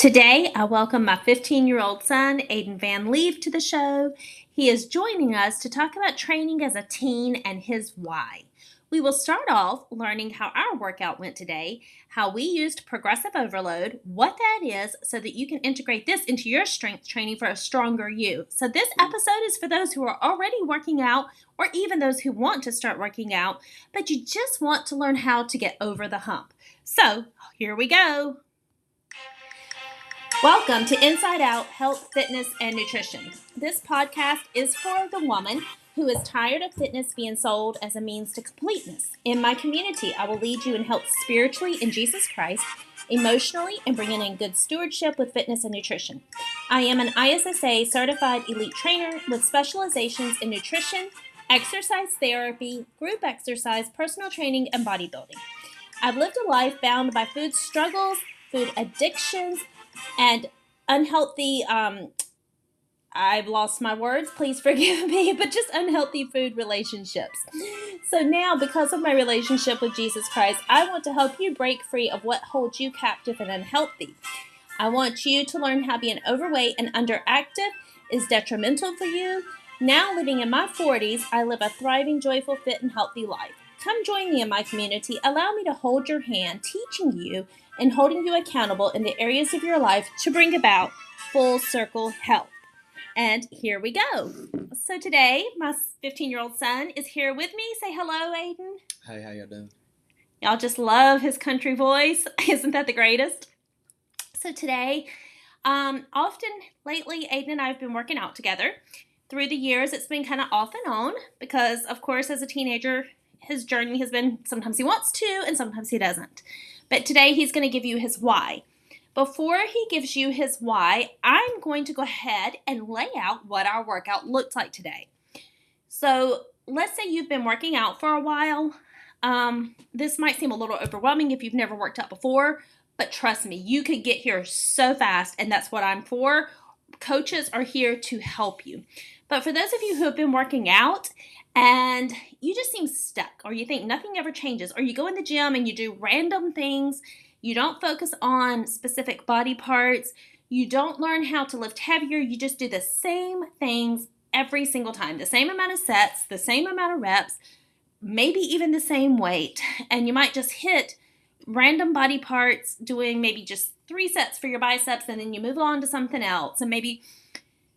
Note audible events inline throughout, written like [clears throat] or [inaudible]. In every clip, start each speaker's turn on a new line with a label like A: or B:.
A: Today, I welcome my 15 year old son, Aiden VanLeeve, to the show. He is joining us to talk about training as a teen and his why. We will start off learning how our workout went today, how we used progressive overload, what that is, so that you can integrate this into your strength training for a stronger you. So, this episode is for those who are already working out or even those who want to start working out, but you just want to learn how to get over the hump. So, here we go. Welcome to Inside Out Health, Fitness, and Nutrition. This podcast is for the woman who is tired of fitness being sold as a means to completeness. In my community, I will lead you in health spiritually in Jesus Christ, emotionally, and bringing in good stewardship with fitness and nutrition. I am an ISSA certified elite trainer with specializations in nutrition, exercise therapy, group exercise, personal training, and bodybuilding. I've lived a life bound by food struggles, food addictions, and unhealthy um, I've lost my words, please forgive [laughs] me, but just unhealthy food relationships. So now, because of my relationship with Jesus Christ, I want to help you break free of what holds you captive and unhealthy. I want you to learn how being overweight and underactive is detrimental for you. Now, living in my 40s, I live a thriving, joyful, fit, and healthy life. Come join me in my community. Allow me to hold your hand, teaching you and holding you accountable in the areas of your life to bring about full circle health. And here we go. So today, my 15 year old son is here with me. Say hello, Aiden.
B: Hey, how y'all doing?
A: Y'all just love his country voice. [laughs] Isn't that the greatest? So today, um, often lately, Aiden and I have been working out together. Through the years, it's been kind of off and on because, of course, as a teenager, his journey has been sometimes he wants to and sometimes he doesn't. But today, he's going to give you his why. Before he gives you his why, I'm going to go ahead and lay out what our workout looks like today. So let's say you've been working out for a while. Um, this might seem a little overwhelming if you've never worked out before, but trust me, you could get here so fast, and that's what I'm for. Coaches are here to help you. But for those of you who have been working out and you just seem stuck, or you think nothing ever changes, or you go in the gym and you do random things you don't focus on specific body parts. You don't learn how to lift heavier. You just do the same things every single time the same amount of sets, the same amount of reps, maybe even the same weight. And you might just hit random body parts doing maybe just three sets for your biceps and then you move on to something else. And maybe,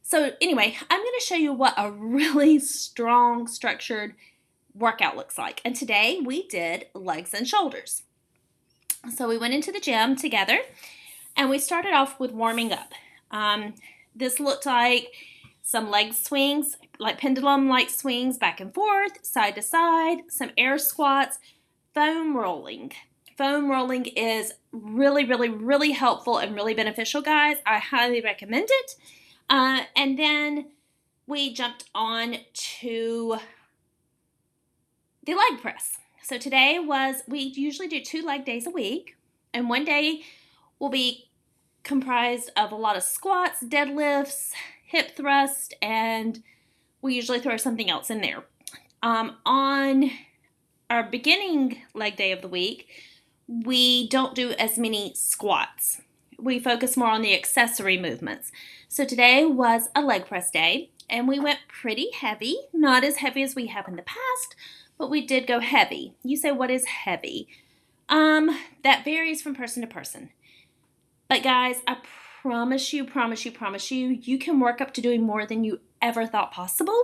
A: so anyway, I'm going to show you what a really strong, structured workout looks like. And today we did legs and shoulders. So we went into the gym together and we started off with warming up. Um, this looked like some leg swings, like pendulum like swings back and forth, side to side, some air squats, foam rolling. Foam rolling is really, really, really helpful and really beneficial, guys. I highly recommend it. Uh, and then we jumped on to the leg press. So today was, we usually do two leg days a week, and one day will be comprised of a lot of squats, deadlifts, hip thrust, and we usually throw something else in there. Um, on our beginning leg day of the week, we don't do as many squats. We focus more on the accessory movements. So today was a leg press day, and we went pretty heavy, not as heavy as we have in the past, but we did go heavy. You say, what is heavy? Um, that varies from person to person. But guys, I promise you, promise you, promise you, you can work up to doing more than you ever thought possible.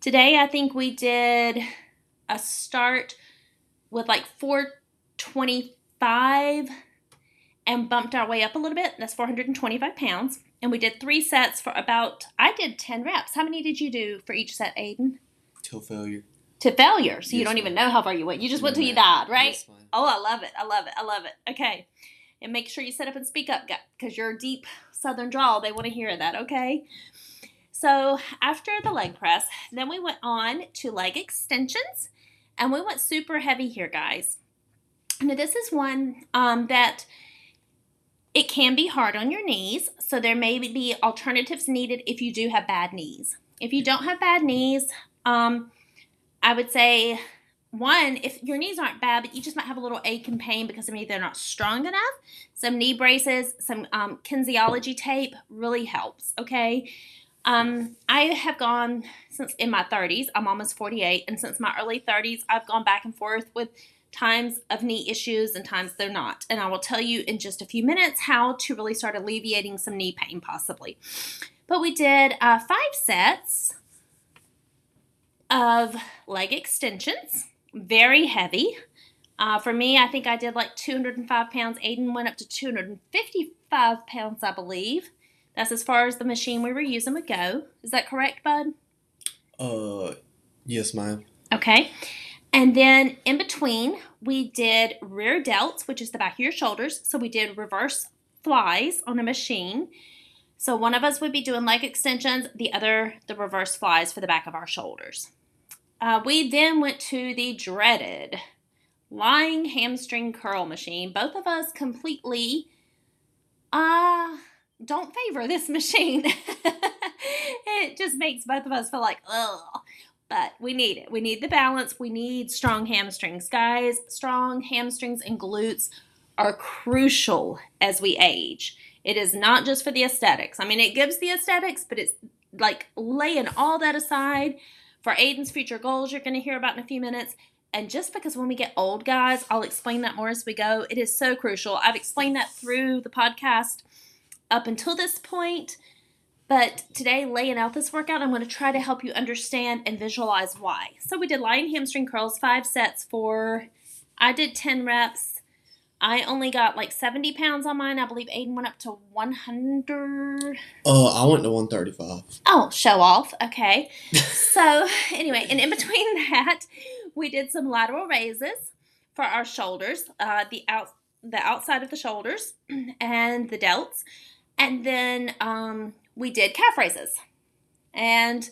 A: Today, I think we did a start with like 425 and bumped our way up a little bit. That's 425 pounds. And we did three sets for about, I did 10 reps. How many did you do for each set, Aiden?
B: Till failure
A: to failure. So yes, you don't even know how far you went. You just went till you died, right? Yes, oh, I love it. I love it. I love it. Okay. And make sure you sit up and speak up because your deep southern drawl, they want to hear that, okay? So after the leg press, then we went on to leg extensions and we went super heavy here, guys. Now, this is one um, that it can be hard on your knees, so there may be alternatives needed if you do have bad knees. If you don't have bad knees, um, I would say one, if your knees aren't bad, but you just might have a little ache and pain because maybe they're not strong enough, some knee braces, some um, kinesiology tape really helps. Okay. Um, I have gone since in my 30s, I'm almost 48, and since my early 30s, I've gone back and forth with times of knee issues and times they're not. And I will tell you in just a few minutes how to really start alleviating some knee pain, possibly. But we did uh, five sets of leg extensions, very heavy. Uh, for me, I think I did like 205 pounds. Aiden went up to 255 pounds, I believe. That's as far as the machine we were using would go. Is that correct, Bud?
B: Uh, yes, ma'am.
A: Okay. And then in between, we did rear delts, which is the back of your shoulders. So we did reverse flies on a machine. So one of us would be doing leg extensions, the other the reverse flies for the back of our shoulders. Uh, we then went to the dreaded lying hamstring curl machine. Both of us completely uh don't favor this machine. [laughs] it just makes both of us feel like, ugh but we need it. We need the balance. We need strong hamstrings. Guys, strong hamstrings and glutes are crucial as we age. It is not just for the aesthetics. I mean, it gives the aesthetics, but it's like laying all that aside for Aiden's future goals, you're going to hear about in a few minutes. And just because when we get old, guys, I'll explain that more as we go. It is so crucial. I've explained that through the podcast up until this point. But today, laying out this workout, I'm going to try to help you understand and visualize why. So we did lying hamstring curls, five sets for, I did 10 reps. I only got like 70 pounds on mine. I believe Aiden went up to 100.
B: Uh, I went to 135.
A: Oh, show off. Okay. [laughs] so anyway, and in between [laughs] that, we did some lateral raises for our shoulders, uh, the out the outside of the shoulders [clears throat] and the delts, and then um, we did calf raises. And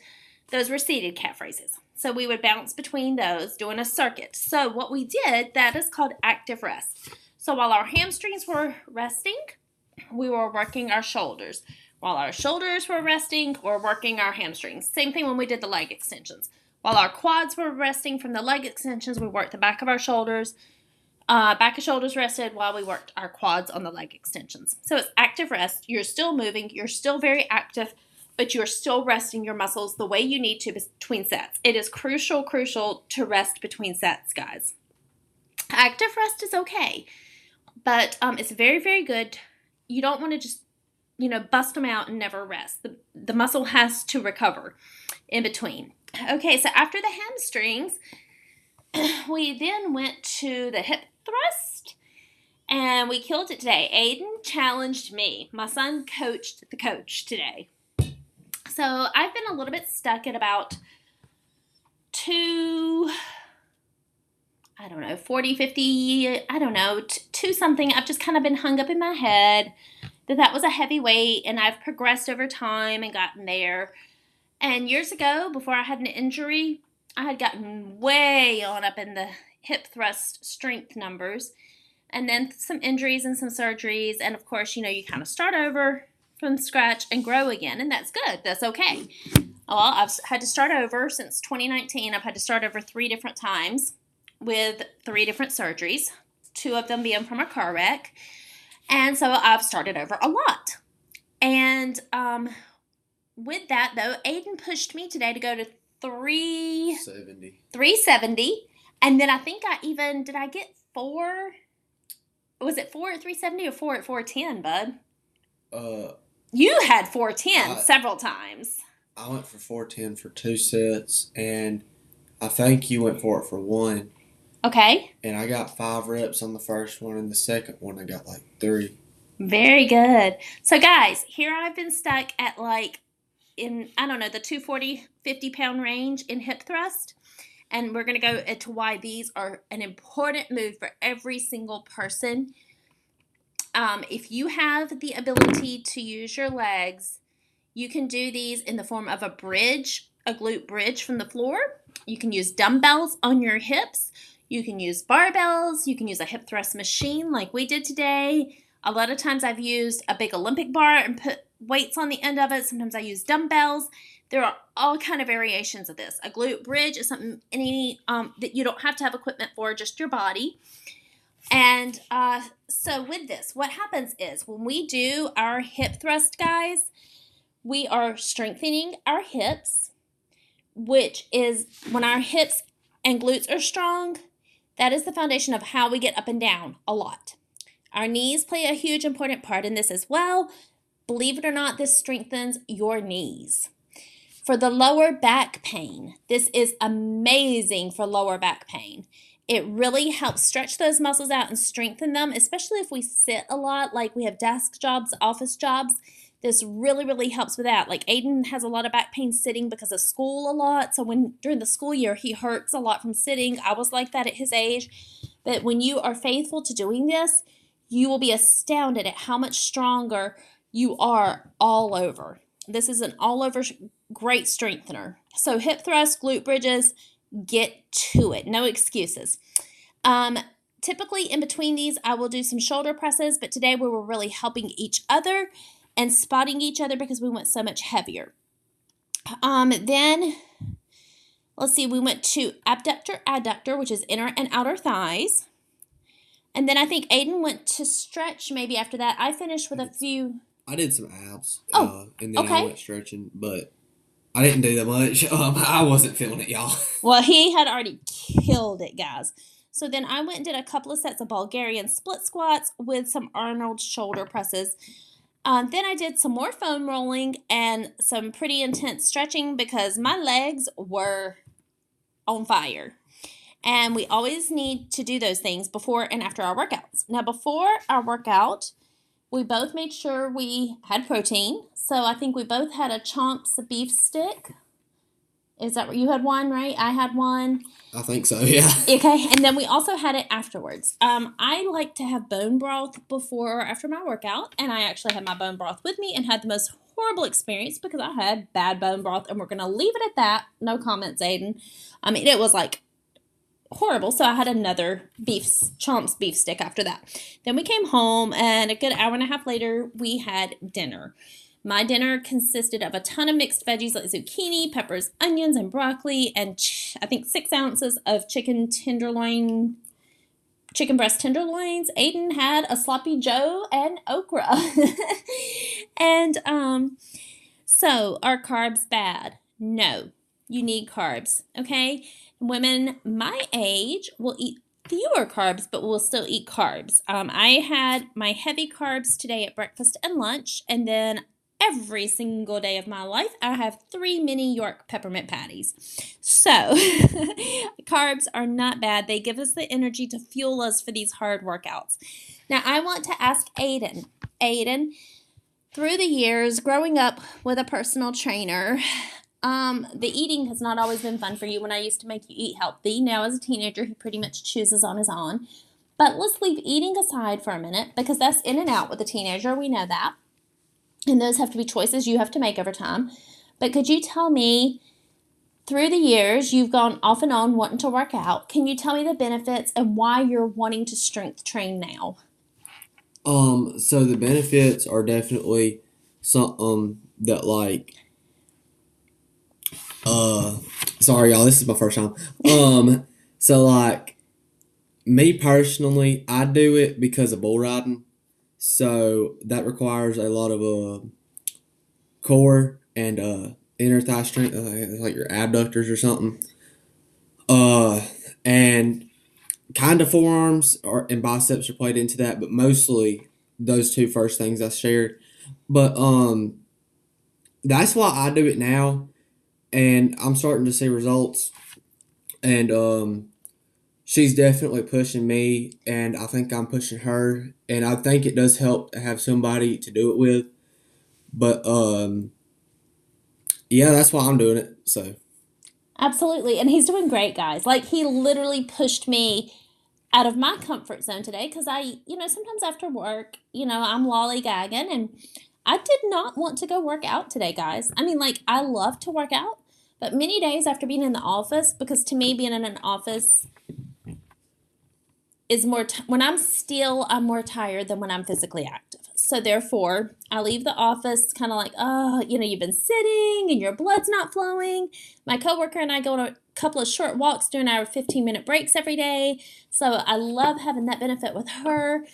A: those were seated calf raises. So we would bounce between those doing a circuit. So what we did, that is called active rest. So while our hamstrings were resting, we were working our shoulders. While our shoulders were resting, we're working our hamstrings. Same thing when we did the leg extensions. While our quads were resting from the leg extensions, we worked the back of our shoulders. Uh, back of shoulders rested while we worked our quads on the leg extensions. So it's active rest. You're still moving, you're still very active, but you're still resting your muscles the way you need to between sets. It is crucial, crucial to rest between sets, guys. Active rest is okay, but um, it's very, very good. You don't want to just, you know, bust them out and never rest. The, the muscle has to recover in between. Okay, so after the hamstrings, [clears throat] we then went to the hip thrust and we killed it today. Aiden challenged me. My son coached the coach today. So I've been a little bit stuck at about two, I don't know, 40, 50, I don't know, two something. I've just kind of been hung up in my head that that was a heavy weight and I've progressed over time and gotten there. And years ago, before I had an injury, I had gotten way on up in the hip thrust strength numbers, and then some injuries and some surgeries. And of course, you know, you kind of start over from scratch and grow again, and that's good. That's okay. Well, I've had to start over since 2019. I've had to start over three different times with three different surgeries, two of them being from a car wreck. And so I've started over a lot. And um, with that, though, Aiden pushed me today to go to 370. 370 and then I think I even did I get four? Was it four at three seventy or four at four ten, Bud?
B: Uh,
A: you had four ten several times.
B: I went for four ten for two sets, and I think you went for it for one.
A: Okay.
B: And I got five reps on the first one, and the second one I got like three.
A: Very good. So, guys, here I've been stuck at like in, I don't know, the 240, 50 pound range in hip thrust and we're going to go into why these are an important move for every single person. Um, if you have the ability to use your legs, you can do these in the form of a bridge, a glute bridge from the floor. You can use dumbbells on your hips. You can use barbells. You can use a hip thrust machine like we did today. A lot of times I've used a big Olympic bar and put weights on the end of it. Sometimes I use dumbbells. There are all kind of variations of this. A glute bridge is something any um, that you don't have to have equipment for, just your body. And uh, so with this, what happens is when we do our hip thrust, guys, we are strengthening our hips, which is when our hips and glutes are strong. That is the foundation of how we get up and down a lot. Our knees play a huge important part in this as well. Believe it or not, this strengthens your knees. For the lower back pain, this is amazing for lower back pain. It really helps stretch those muscles out and strengthen them, especially if we sit a lot, like we have desk jobs, office jobs. This really, really helps with that. Like Aiden has a lot of back pain sitting because of school a lot. So when during the school year he hurts a lot from sitting. I was like that at his age. But when you are faithful to doing this, you will be astounded at how much stronger you are all over. This is an all over great strengthener. So, hip thrust, glute bridges, get to it. No excuses. Um, typically, in between these, I will do some shoulder presses, but today we were really helping each other and spotting each other because we went so much heavier. Um, then, let's see, we went to abductor, adductor, which is inner and outer thighs. And then I think Aiden went to stretch maybe after that. I finished with a few.
B: I did some abs.
A: Oh,
B: uh, and then
A: okay.
B: I went stretching, but I didn't do that much. [laughs] Um, I wasn't feeling it, y'all. [laughs]
A: Well, he had already killed it, guys. So then I went and did a couple of sets of Bulgarian split squats with some Arnold shoulder presses. Um, then I did some more foam rolling and some pretty intense stretching because my legs were on fire. And we always need to do those things before and after our workouts. Now, before our workout, we both made sure we had protein. So I think we both had a Chomps beef stick. Is that what you had one, right? I had one.
B: I think so, [laughs] yeah.
A: Okay, and then we also had it afterwards. Um, I like to have bone broth before or after my workout, and I actually had my bone broth with me and had the most horrible experience because I had bad bone broth, and we're gonna leave it at that. No comments, Aiden. I mean, it was like horrible. So I had another beef chomps beef stick after that. Then we came home, and a good hour and a half later, we had dinner. My dinner consisted of a ton of mixed veggies like zucchini, peppers, onions, and broccoli, and ch- I think six ounces of chicken tenderloin, chicken breast tenderloins. Aiden had a sloppy Joe and okra, [laughs] and um, so are carbs bad? No, you need carbs. Okay, women my age will eat fewer carbs, but will still eat carbs. Um, I had my heavy carbs today at breakfast and lunch, and then every single day of my life, I have three mini York peppermint patties. So, [laughs] carbs are not bad. They give us the energy to fuel us for these hard workouts. Now, I want to ask Aiden. Aiden, through the years, growing up with a personal trainer, um, the eating has not always been fun for you. When I used to make you eat healthy, now as a teenager, he pretty much chooses on his own. But let's leave eating aside for a minute because that's in and out with a teenager. We know that. And those have to be choices you have to make over time. But could you tell me, through the years, you've gone off and on wanting to work out. Can you tell me the benefits and why you're wanting to strength train now?
B: Um, so the benefits are definitely some that like uh sorry y'all, this is my first time. Um so like me personally, I do it because of bull riding. So that requires a lot of uh core and uh inner thigh strength, uh, like your abductors or something. Uh and kind of forearms or and biceps are played into that, but mostly those two first things I shared. But um that's why I do it now and I'm starting to see results and um she's definitely pushing me and I think I'm pushing her and I think it does help to have somebody to do it with. But um yeah, that's why I'm doing it. So
A: Absolutely. And he's doing great, guys. Like, he literally pushed me out of my comfort zone today because I, you know, sometimes after work, you know, I'm lollygagging and I did not want to go work out today, guys. I mean, like, I love to work out, but many days after being in the office, because to me, being in an office is more t- when I'm still, I'm more tired than when I'm physically active. So therefore, I leave the office kind of like, oh, you know, you've been sitting and your blood's not flowing. My coworker and I go on a couple of short walks during our 15 minute breaks every day. So I love having that benefit with her.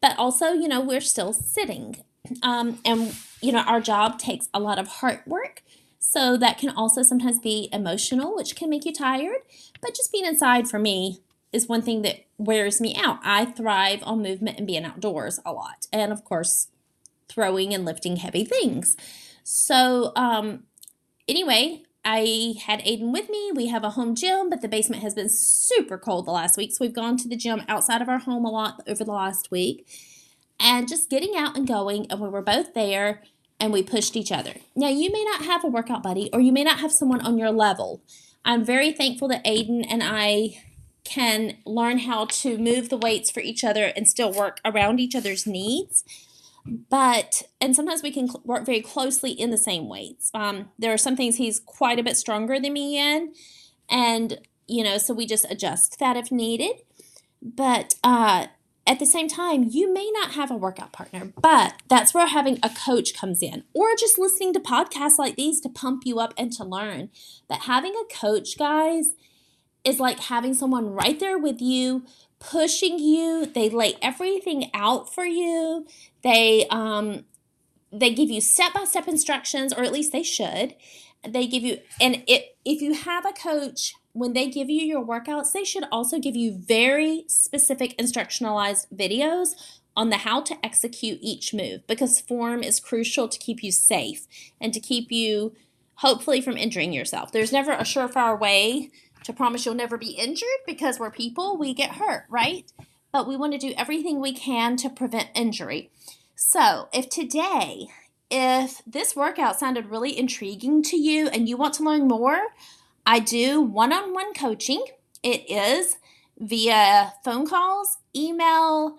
A: But also, you know, we're still sitting. Um, and, you know, our job takes a lot of hard work. So that can also sometimes be emotional, which can make you tired. But just being inside for me is one thing that wears me out. I thrive on movement and being outdoors a lot. And of course, throwing and lifting heavy things. So, um, anyway, I had Aiden with me. We have a home gym, but the basement has been super cold the last week. So we've gone to the gym outside of our home a lot over the last week. And just getting out and going, and we were both there and we pushed each other. Now, you may not have a workout buddy or you may not have someone on your level. I'm very thankful that Aiden and I can learn how to move the weights for each other and still work around each other's needs. But, and sometimes we can cl- work very closely in the same weights. Um, there are some things he's quite a bit stronger than me in. And, you know, so we just adjust that if needed. But uh, at the same time, you may not have a workout partner, but that's where having a coach comes in, or just listening to podcasts like these to pump you up and to learn. But having a coach, guys, is like having someone right there with you, pushing you. They lay everything out for you. They um they give you step-by-step instructions or at least they should. They give you and it, if you have a coach when they give you your workouts, they should also give you very specific instructionalized videos on the how to execute each move because form is crucial to keep you safe and to keep you hopefully from injuring yourself. There's never a surefire way to promise you'll never be injured because we're people, we get hurt, right? But we want to do everything we can to prevent injury. So, if today, if this workout sounded really intriguing to you and you want to learn more, I do one on one coaching. It is via phone calls, email,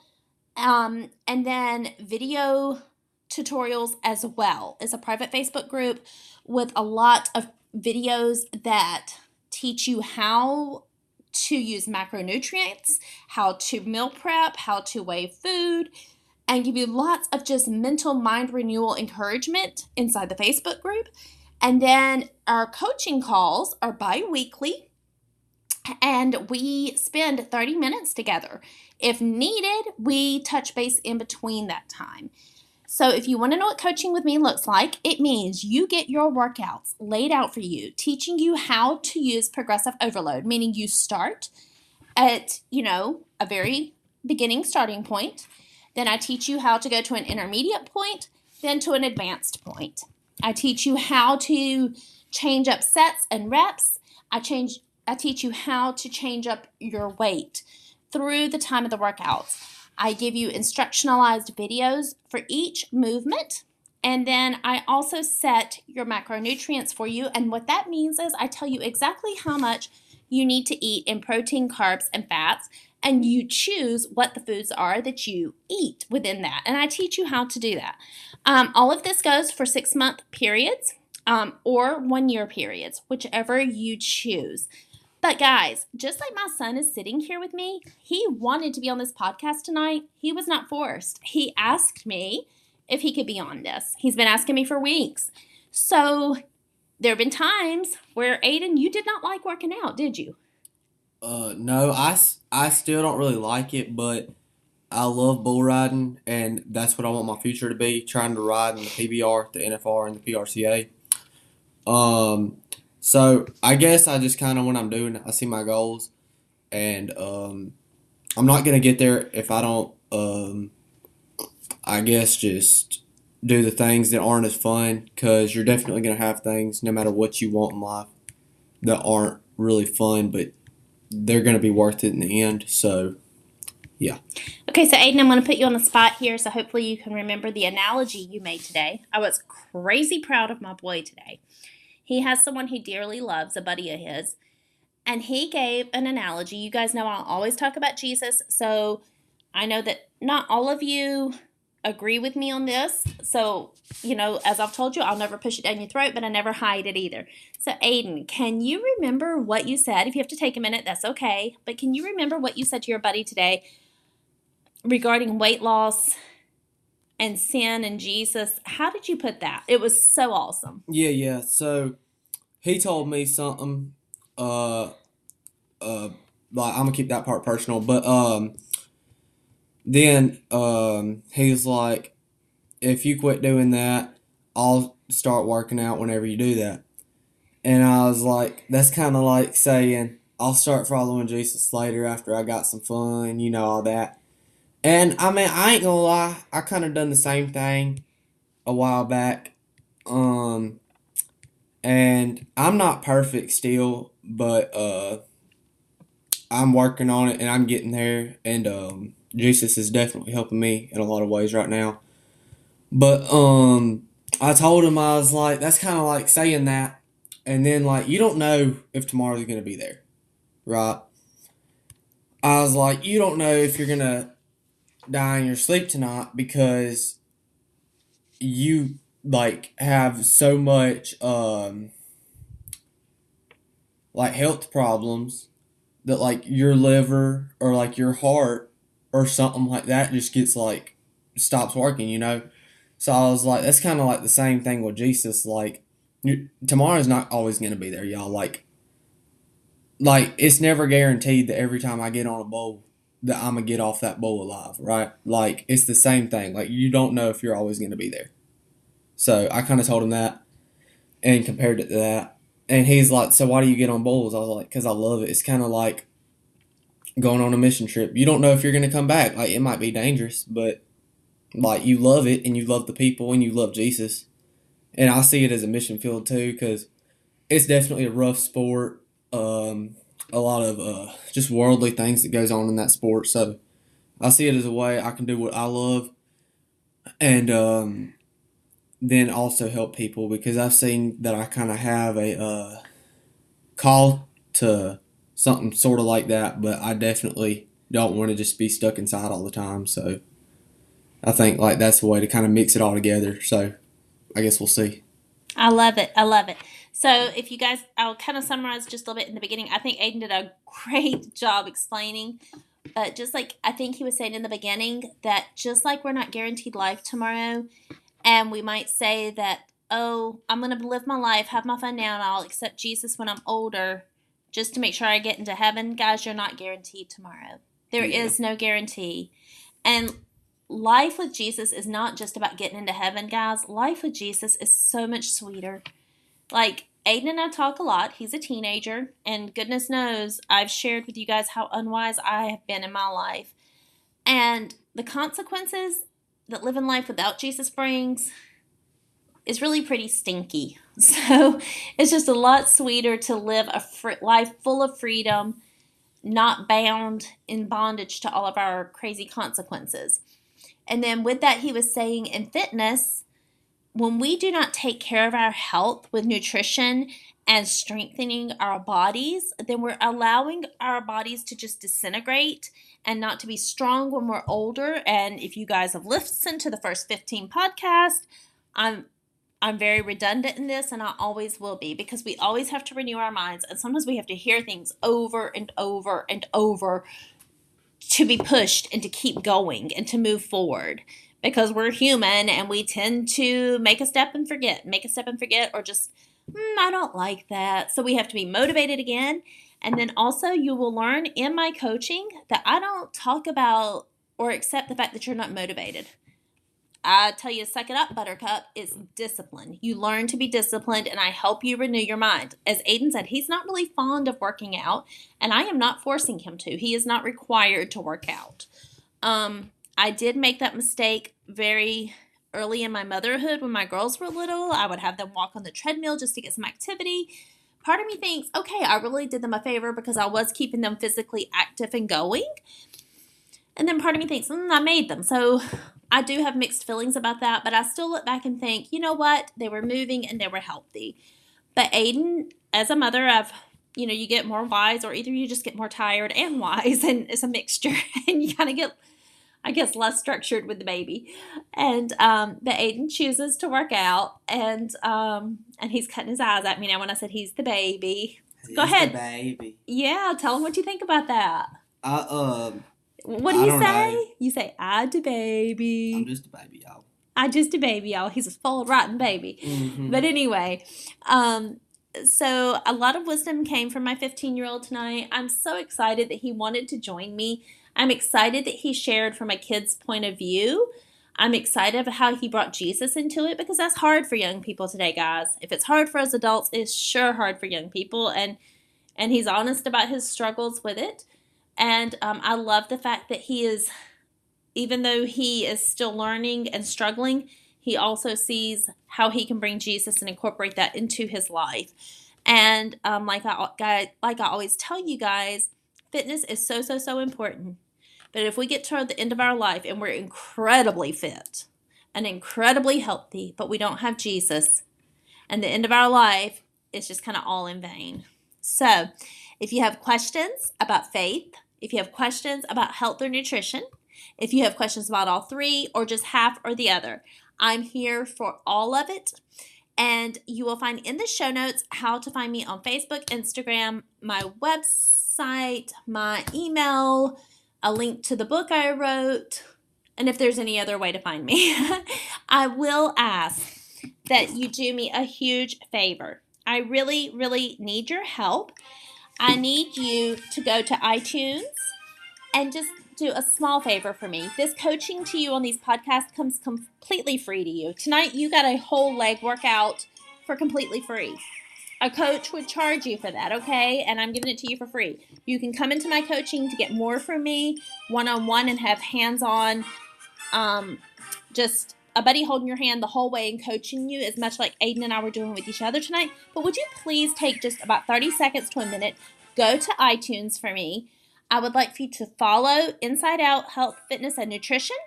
A: um, and then video tutorials as well. It's a private Facebook group with a lot of videos that teach you how to use macronutrients, how to meal prep, how to weigh food, and give you lots of just mental mind renewal encouragement inside the Facebook group. And then our coaching calls are bi weekly, and we spend 30 minutes together. If needed, we touch base in between that time. So, if you want to know what coaching with me looks like, it means you get your workouts laid out for you, teaching you how to use progressive overload, meaning you start at, you know, a very beginning starting point. Then I teach you how to go to an intermediate point, then to an advanced point. I teach you how to change up sets and reps. I change I teach you how to change up your weight through the time of the workouts. I give you instructionalized videos for each movement. And then I also set your macronutrients for you. And what that means is I tell you exactly how much you need to eat in protein, carbs, and fats. And you choose what the foods are that you eat within that. And I teach you how to do that. Um, all of this goes for six month periods um, or one year periods, whichever you choose. But guys, just like my son is sitting here with me, he wanted to be on this podcast tonight. He was not forced. He asked me if he could be on this. He's been asking me for weeks. So there have been times where Aiden, you did not like working out, did you?
B: Uh, no, I, I still don't really like it, but I love bull riding, and that's what I want my future to be trying to ride in the PBR, the NFR, and the PRCA. Um, so I guess I just kind of when I'm doing, I see my goals, and um, I'm not gonna get there if I don't. Um, I guess just do the things that aren't as fun because you're definitely gonna have things no matter what you want in life that aren't really fun, but they're gonna be worth it in the end. So. Yeah.
A: Okay, so Aiden, I'm going to put you on the spot here, so hopefully you can remember the analogy you made today. I was crazy proud of my boy today. He has someone he dearly loves, a buddy of his, and he gave an analogy. You guys know I'll always talk about Jesus, so I know that not all of you agree with me on this. So, you know, as I've told you, I'll never push it down your throat, but I never hide it either. So, Aiden, can you remember what you said? If you have to take a minute, that's okay. But can you remember what you said to your buddy today regarding weight loss and sin and Jesus? How did you put that? It was so awesome.
B: Yeah, yeah. So he told me something. Uh, uh, like I'm gonna keep that part personal, but um, then um, he's like, if you quit doing that, I'll start working out whenever you do that. And I was like, that's kind of like saying, I'll start following Jesus later after I got some fun, you know, all that. And I mean, I ain't gonna lie, I kind of done the same thing a while back. Um, and I'm not perfect still, but uh, I'm working on it and I'm getting there. And um, Jesus is definitely helping me in a lot of ways right now. But um, I told him I was like, that's kind of like saying that, and then like you don't know if tomorrow's gonna be there, right? I was like, you don't know if you're gonna die in your sleep tonight because you like have so much um like health problems that like your liver or like your heart or something like that just gets like stops working, you know. So I was like, that's kind of like the same thing with Jesus. Like, tomorrow's not always gonna be there, y'all. Like, like it's never guaranteed that every time I get on a bowl that I'm gonna get off that bowl alive, right? Like, it's the same thing. Like, you don't know if you're always gonna be there. So I kind of told him that and compared it to that. And he's like, so why do you get on bowls? I was like, because I love it. It's kind of like going on a mission trip. You don't know if you're going to come back. Like, it might be dangerous, but like you love it and you love the people and you love Jesus. And I see it as a mission field too because it's definitely a rough sport. Um, a lot of uh, just worldly things that goes on in that sport. So I see it as a way I can do what I love, and um, then also help people because I've seen that I kind of have a uh, call to something sort of like that, but I definitely don't want to just be stuck inside all the time. So I think like that's the way to kind of mix it all together. So I guess we'll see.
A: I love it. I love it. So if you guys, I'll kind of summarize just a little bit in the beginning. I think Aiden did a [laughs] great job explaining. Uh, just like I think he was saying in the beginning, that just like we're not guaranteed life tomorrow, and we might say that, oh, I'm going to live my life, have my fun now, and I'll accept Jesus when I'm older just to make sure I get into heaven. Guys, you're not guaranteed tomorrow. There yeah. is no guarantee. And life with Jesus is not just about getting into heaven, guys. Life with Jesus is so much sweeter. Like, Aiden and I talk a lot. He's a teenager, and goodness knows I've shared with you guys how unwise I have been in my life. And the consequences that living life without Jesus brings is really pretty stinky. [laughs] So it's just a lot sweeter to live a fr- life full of freedom, not bound in bondage to all of our crazy consequences. And then with that, he was saying in fitness, when we do not take care of our health with nutrition and strengthening our bodies, then we're allowing our bodies to just disintegrate and not to be strong when we're older. And if you guys have listened to the first 15 podcasts, I'm I'm very redundant in this and I always will be because we always have to renew our minds and sometimes we have to hear things over and over and over to be pushed and to keep going and to move forward because we're human and we tend to make a step and forget, make a step and forget or just mm, I don't like that. So we have to be motivated again and then also, you will learn in my coaching that I don't talk about or accept the fact that you're not motivated. I tell you, suck it up, Buttercup. It's discipline. You learn to be disciplined, and I help you renew your mind. As Aiden said, he's not really fond of working out, and I am not forcing him to. He is not required to work out. Um, I did make that mistake very early in my motherhood when my girls were little. I would have them walk on the treadmill just to get some activity part of me thinks, okay, I really did them a favor because I was keeping them physically active and going. And then part of me thinks, mm, I made them. So I do have mixed feelings about that, but I still look back and think, you know what? They were moving and they were healthy. But Aiden, as a mother, I've you know, you get more wise, or either you just get more tired and [laughs] wise, and it's a mixture, and you kind of get I guess less structured with the baby, and um, but Aiden chooses to work out, and um, and he's cutting his eyes at me now when I said he's the baby. Go ahead.
B: the baby.
A: Yeah, tell him what you think about that.
B: I um,
A: What do
B: I
A: you say?
B: know.
A: You say I the baby.
B: I'm just a baby, y'all.
A: I just a baby, y'all. He's a spoiled rotten baby.
B: Mhm.
A: But anyway, um, so a lot of wisdom came from my 15 year old tonight. I'm so excited that he wanted to join me. I'm excited that he shared from a kid's point of view. I'm excited about how he brought Jesus into it because that's hard for young people today, guys. If it's hard for us adults, it's sure hard for young people. And and he's honest about his struggles with it. And um, I love the fact that he is, even though he is still learning and struggling, he also sees how he can bring Jesus and incorporate that into his life. And um, like I like I always tell you guys, fitness is so so so important. But if we get toward the end of our life and we're incredibly fit and incredibly healthy, but we don't have Jesus, and the end of our life is just kind of all in vain. So, if you have questions about faith, if you have questions about health or nutrition, if you have questions about all three or just half or the other, I'm here for all of it. And you will find in the show notes how to find me on Facebook, Instagram, my website, my email, a link to the book I wrote, and if there's any other way to find me. [laughs] I will ask that you do me a huge favor. I really, really need your help. I need you to go to iTunes and just do a small favor for me. This coaching to you on these podcasts comes completely free to you. Tonight, you got a whole leg workout for completely free. A coach would charge you for that, okay? And I'm giving it to you for free. You can come into my coaching to get more from me one on one and have hands on, um, just a buddy holding your hand the whole way and coaching you as much like Aiden and I were doing with each other tonight. But would you please take just about 30 seconds to a minute, go to iTunes for me. I would like for you to follow Inside Out Health, Fitness, and Nutrition.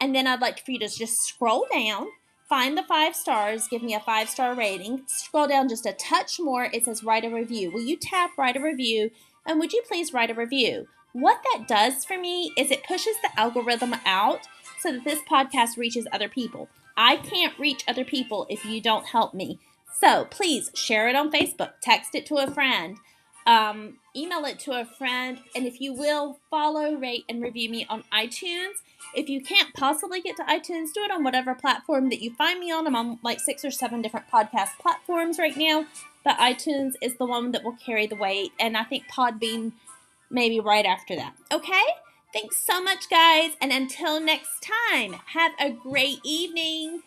A: And then I'd like for you to just scroll down, find the five stars, give me a five star rating. Scroll down just a touch more. It says write a review. Will you tap write a review? And would you please write a review? What that does for me is it pushes the algorithm out so that this podcast reaches other people. I can't reach other people if you don't help me. So please share it on Facebook, text it to a friend, um, email it to a friend, and if you will, follow, rate, and review me on iTunes. If you can't possibly get to iTunes, do it on whatever platform that you find me on. I'm on like six or seven different podcast platforms right now, but iTunes is the one that will carry the weight, and I think Podbean maybe right after that. Okay? Thanks so much, guys, and until next time, have a great evening.